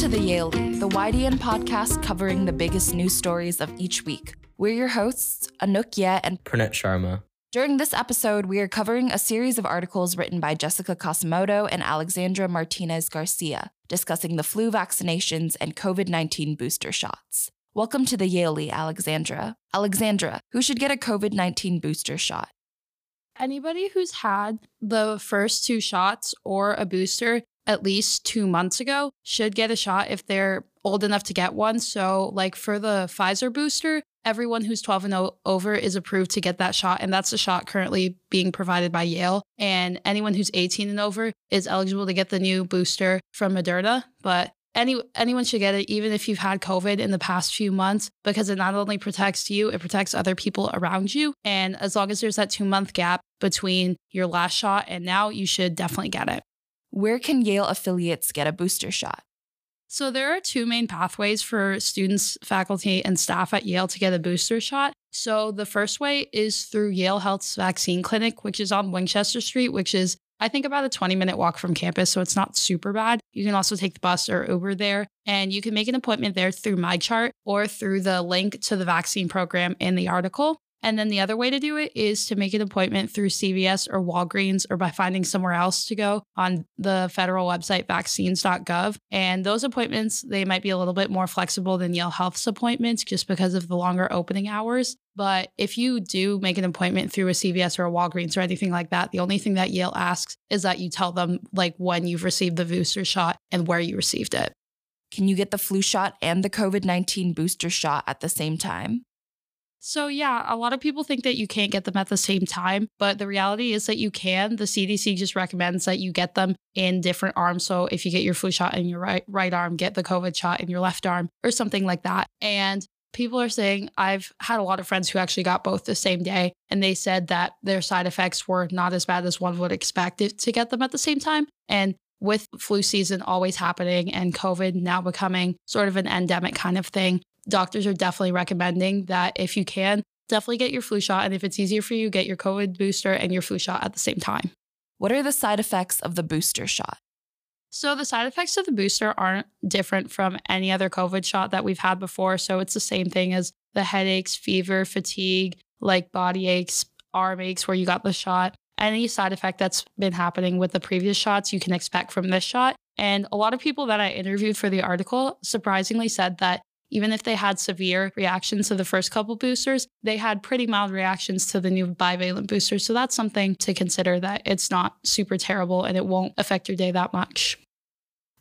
to the Yaley, the YDN podcast covering the biggest news stories of each week. We're your hosts, Anouk Ye and Pranet Sharma. During this episode, we are covering a series of articles written by Jessica Kasamoto and Alexandra Martinez Garcia, discussing the flu vaccinations and COVID 19 booster shots. Welcome to the Yaley, Alexandra. Alexandra, who should get a COVID 19 booster shot? Anybody who's had the first two shots or a booster at least two months ago should get a shot if they're old enough to get one. So, like for the Pfizer booster, everyone who's 12 and over is approved to get that shot. And that's the shot currently being provided by Yale. And anyone who's 18 and over is eligible to get the new booster from Moderna. But any anyone should get it even if you've had covid in the past few months because it not only protects you it protects other people around you and as long as there's that 2 month gap between your last shot and now you should definitely get it Where can Yale affiliates get a booster shot? So there are two main pathways for students, faculty, and staff at Yale to get a booster shot. So the first way is through Yale Health's vaccine clinic, which is on Winchester Street, which is I think about a 20 minute walk from campus, so it's not super bad. You can also take the bus or Uber there, and you can make an appointment there through MyChart or through the link to the vaccine program in the article. And then the other way to do it is to make an appointment through CVS or Walgreens or by finding somewhere else to go on the federal website vaccines.gov. And those appointments, they might be a little bit more flexible than Yale Health's appointments just because of the longer opening hours. But if you do make an appointment through a CVS or a Walgreens or anything like that, the only thing that Yale asks is that you tell them like when you've received the booster shot and where you received it. Can you get the flu shot and the COVID 19 booster shot at the same time? So, yeah, a lot of people think that you can't get them at the same time, but the reality is that you can. The CDC just recommends that you get them in different arms. So, if you get your flu shot in your right, right arm, get the COVID shot in your left arm, or something like that. And people are saying, I've had a lot of friends who actually got both the same day, and they said that their side effects were not as bad as one would expect it to get them at the same time. And with flu season always happening and COVID now becoming sort of an endemic kind of thing, doctors are definitely recommending that if you can, definitely get your flu shot. And if it's easier for you, get your COVID booster and your flu shot at the same time. What are the side effects of the booster shot? So, the side effects of the booster aren't different from any other COVID shot that we've had before. So, it's the same thing as the headaches, fever, fatigue, like body aches, arm aches where you got the shot. Any side effect that's been happening with the previous shots, you can expect from this shot. And a lot of people that I interviewed for the article surprisingly said that even if they had severe reactions to the first couple boosters, they had pretty mild reactions to the new bivalent booster. So that's something to consider that it's not super terrible and it won't affect your day that much.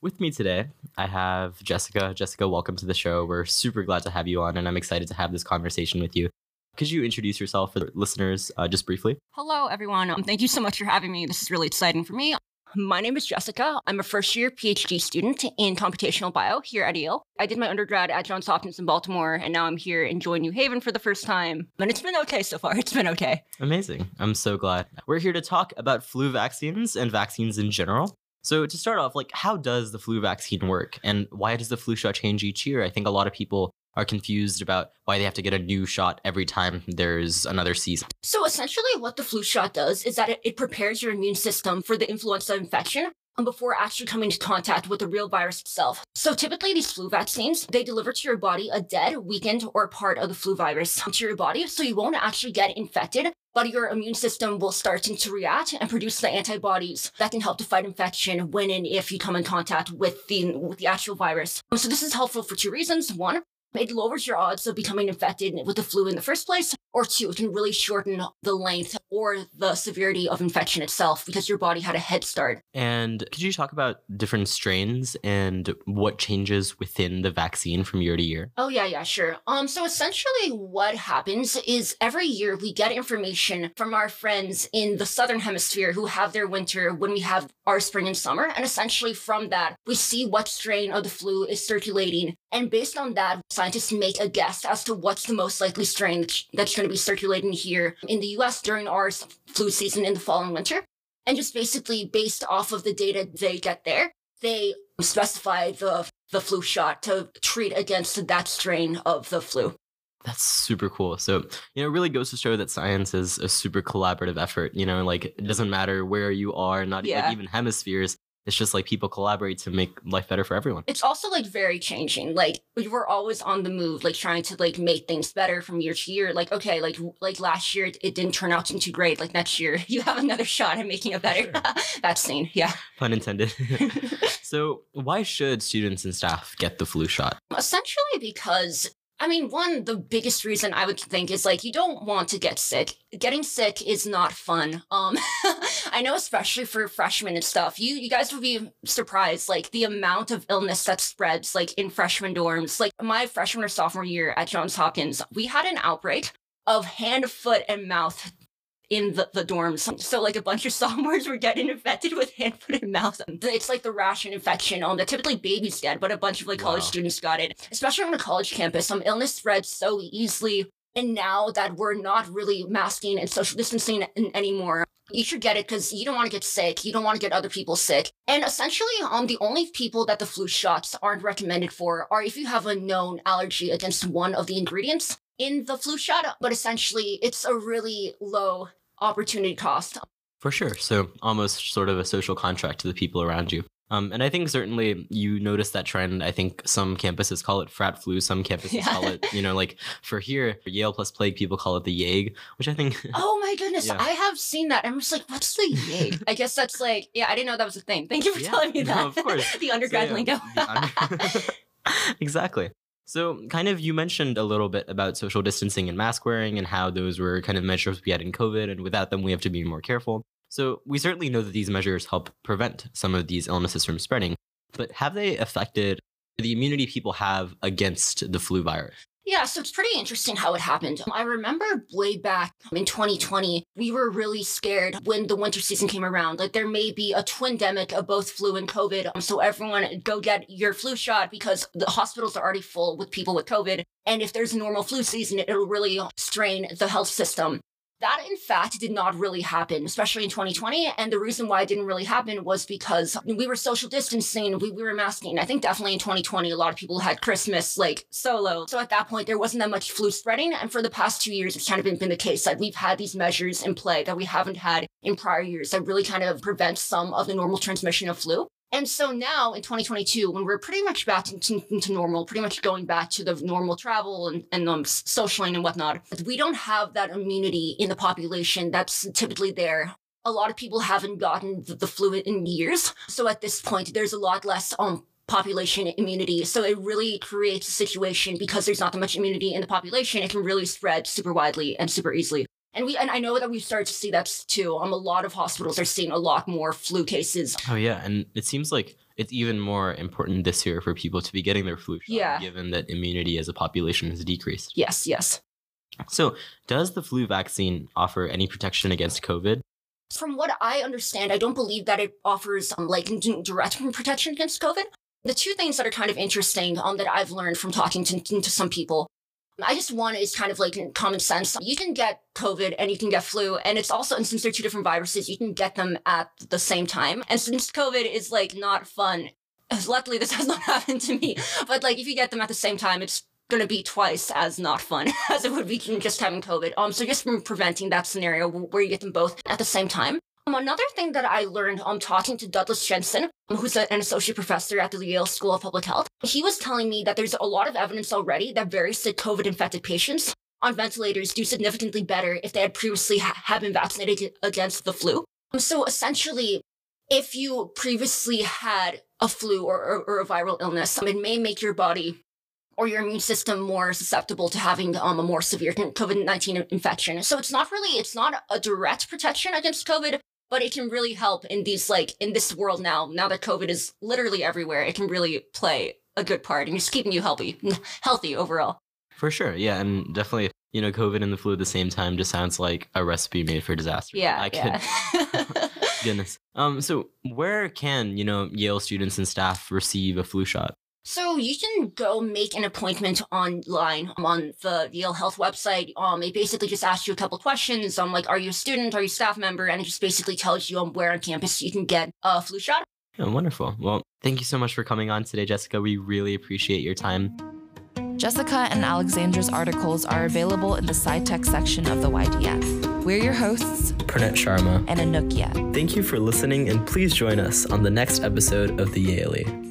With me today, I have Jessica. Jessica, welcome to the show. We're super glad to have you on, and I'm excited to have this conversation with you. Could you introduce yourself for listeners uh, just briefly? Hello, everyone. Um, thank you so much for having me. This is really exciting for me. My name is Jessica. I'm a first year PhD student in computational bio here at Yale. I did my undergrad at Johns Hopkins in Baltimore, and now I'm here enjoying New Haven for the first time. And it's been okay so far. It's been okay. Amazing. I'm so glad. We're here to talk about flu vaccines and vaccines in general. So, to start off, like, how does the flu vaccine work and why does the flu shot change each year? I think a lot of people are confused about why they have to get a new shot every time there's another season. So, essentially, what the flu shot does is that it, prepares your immune system for the influenza infection um, before actually coming into contact with the real virus itself. So typically these flu vaccines, they deliver to your body a dead, weakened, or part of the flu virus to your body, so you won't actually get infected, but your immune system will start to react and produce the antibodies that can help to fight infection when and if you come in contact with the, with the actual virus. So this is helpful for two reasons. One, it lowers your odds of becoming infected with the flu in the first place, or two, it can really shorten the length or the severity of infection itself because your body had a head start. And could you talk about different strains and what changes within the vaccine from year to year? Oh yeah, yeah, sure. Um, so essentially what happens is every year we get information from our friends in the southern hemisphere who have their winter when we have our spring and summer, and essentially from that we see what strain of the flu is circulating, and based on that, scientists make a guess as to what's the most likely strain that's going to be circulating here in the US during our flu season in the fall and winter. And just basically based off of the data they get there, they specify the, the flu shot to treat against that strain of the flu. That's super cool. So, you know, it really goes to show that science is a super collaborative effort. You know, like it doesn't matter where you are, not Yeah. like even hemispheres. It's just like people collaborate to make life better for everyone. It's also like very changing. Like we're always on the move, like trying to like make things better from year to year. Like okay, like like last year it, it didn't turn out too great. Like next year you have another shot at making a better. Sure. Vaccine, yeah. Pun intended. so why should students and staff get the flu shot? Essentially because I mean, one, the biggest reason I would think is like you don't want to get sick. Getting sick is not fun. Um, I know, especially for freshmen and stuff. You you guys would be surprised, like the amount of illness that spreads, like in freshman dorms. Like my freshman or sophomore year at Johns Hopkins, we had an outbreak of hand, foot, and mouth in the, the dorms. So like a bunch of sophomores were getting infected with hand, foot, and mouth. It's like the ration infection um, that typically babies get, but a bunch of like college Wow. students got it. Especially on a college campus, some illness spreads so easily. And now that we're not really masking and social distancing an- anymore, you should get it because you don't want to get sick. You don't want to get other people sick. And essentially, um, the only people that the flu shots aren't recommended for are if you have a known allergy against one of the ingredients in the flu shot. But essentially, it's a really low opportunity cost. For sure. So almost sort of a social contract to the people around you. Um, and I think certainly you notice that trend. I think some campuses call it frat flu. Some campuses Yeah. call it, you know, like for here, Yale plus plague, people call it the Yag, which I think Oh my goodness, Yeah. I have seen that. I'm just like, what's the yig? I guess that's like, yeah, I didn't know that was a thing. Thank you for Yeah, telling me no, that. of course. the undergrad So, lingo. under- exactly. So, kind of, you mentioned a little bit about social distancing and mask wearing and how those were kind of measures we had in COVID, and without them, we have to be more careful. So, we certainly know that these measures help prevent some of these illnesses from spreading, but have they affected the immunity people have against the flu virus? Yeah, so it's pretty interesting how it happened. I remember way back in 2020, we were really scared when the winter season came around. Like there may be a twindemic of both flu and COVID. Um, So everyone go get your flu shot because the hospitals are already full with people with COVID. And if there's a normal flu season, it'll really strain the health system. That, in fact, did not really happen, especially in 2020. And the reason why it didn't really happen was because we were social distancing, we, we were masking. I think definitely in 2020, a lot of people had Christmas like solo. So at that point, there wasn't that much flu spreading. And for the past two years, it's kind of been, been the case that we've had these measures in play that we haven't had in prior years that really kind of prevent some of the normal transmission of flu. And so now in 2022, when we're pretty much back into, into normal, pretty much going back to the normal travel and, and um, socialing and whatnot, we don't have that immunity in the population that's typically there. A lot of people haven't gotten the, the flu in years. So at this point, there's a lot less um, population immunity. So it really creates a situation because there's not that much immunity in the population, it can really spread super widely and super easily. And we and I know that we've started to see that too. Um, a lot of hospitals are seeing a lot more flu cases Oh, yeah. And it seems like it's even more important this year for people to be getting their flu shot, Yeah. given that immunity as a population has decreased. Yes, yes. So, does the flu vaccine offer any protection against COVID? From what I understand, I don't believe that it offers um, like direct protection against COVID. The two things that are kind of interesting um, that I've learned from talking to, to some people, I just want is kind of like common sense. You can get COVID and you can get flu, and it's also, and since they're two different viruses, you can get them at the same time. And since COVID is like not fun, luckily this has not happened to me, but like if you get them at the same time, it's gonna be twice as not fun as it would be just having COVID. Um, so just from preventing that scenario where you get them both at the same time. Um, another thing that I learned um talking to Douglas Jensen, who's an associate professor at the Yale School of Public Health, he was telling me that there's a lot of evidence already that very sick COVID infected patients on ventilators do significantly better if they had previously ha- had been vaccinated against the flu. Um, so essentially, if you previously had a flu or, or, or a viral illness, um, it may make your body or your immune system more susceptible to having um, a more severe COVID-19 infection. So it's not really, it's not a direct protection against COVID, but it can really help in these, like, in this world now, now that COVID is literally everywhere, it can really play a good part and just keeping you healthy, healthy overall. For sure, yeah, and definitely, you know, COVID and the flu at the same time just sounds like a recipe made for disaster. Yeah, I could, yeah. goodness. Um, so where can you know Yale students and staff receive a flu shot? So you can go make an appointment online um, on the Yale Health website. Um, it basically just asks you a couple questions. Um, like, are you a student? Are you a staff member? And it just basically tells you um, where on campus you can get a flu shot. Oh, wonderful. Well, thank you so much for coming on today, Jessica. We really appreciate your time. Jessica and Alexandra's articles are available in the SciTech section of the YDN. We're your hosts, Pranet Sharma. and Anouk Ye. Thank you for listening, and please join us on the next episode of The Yaley.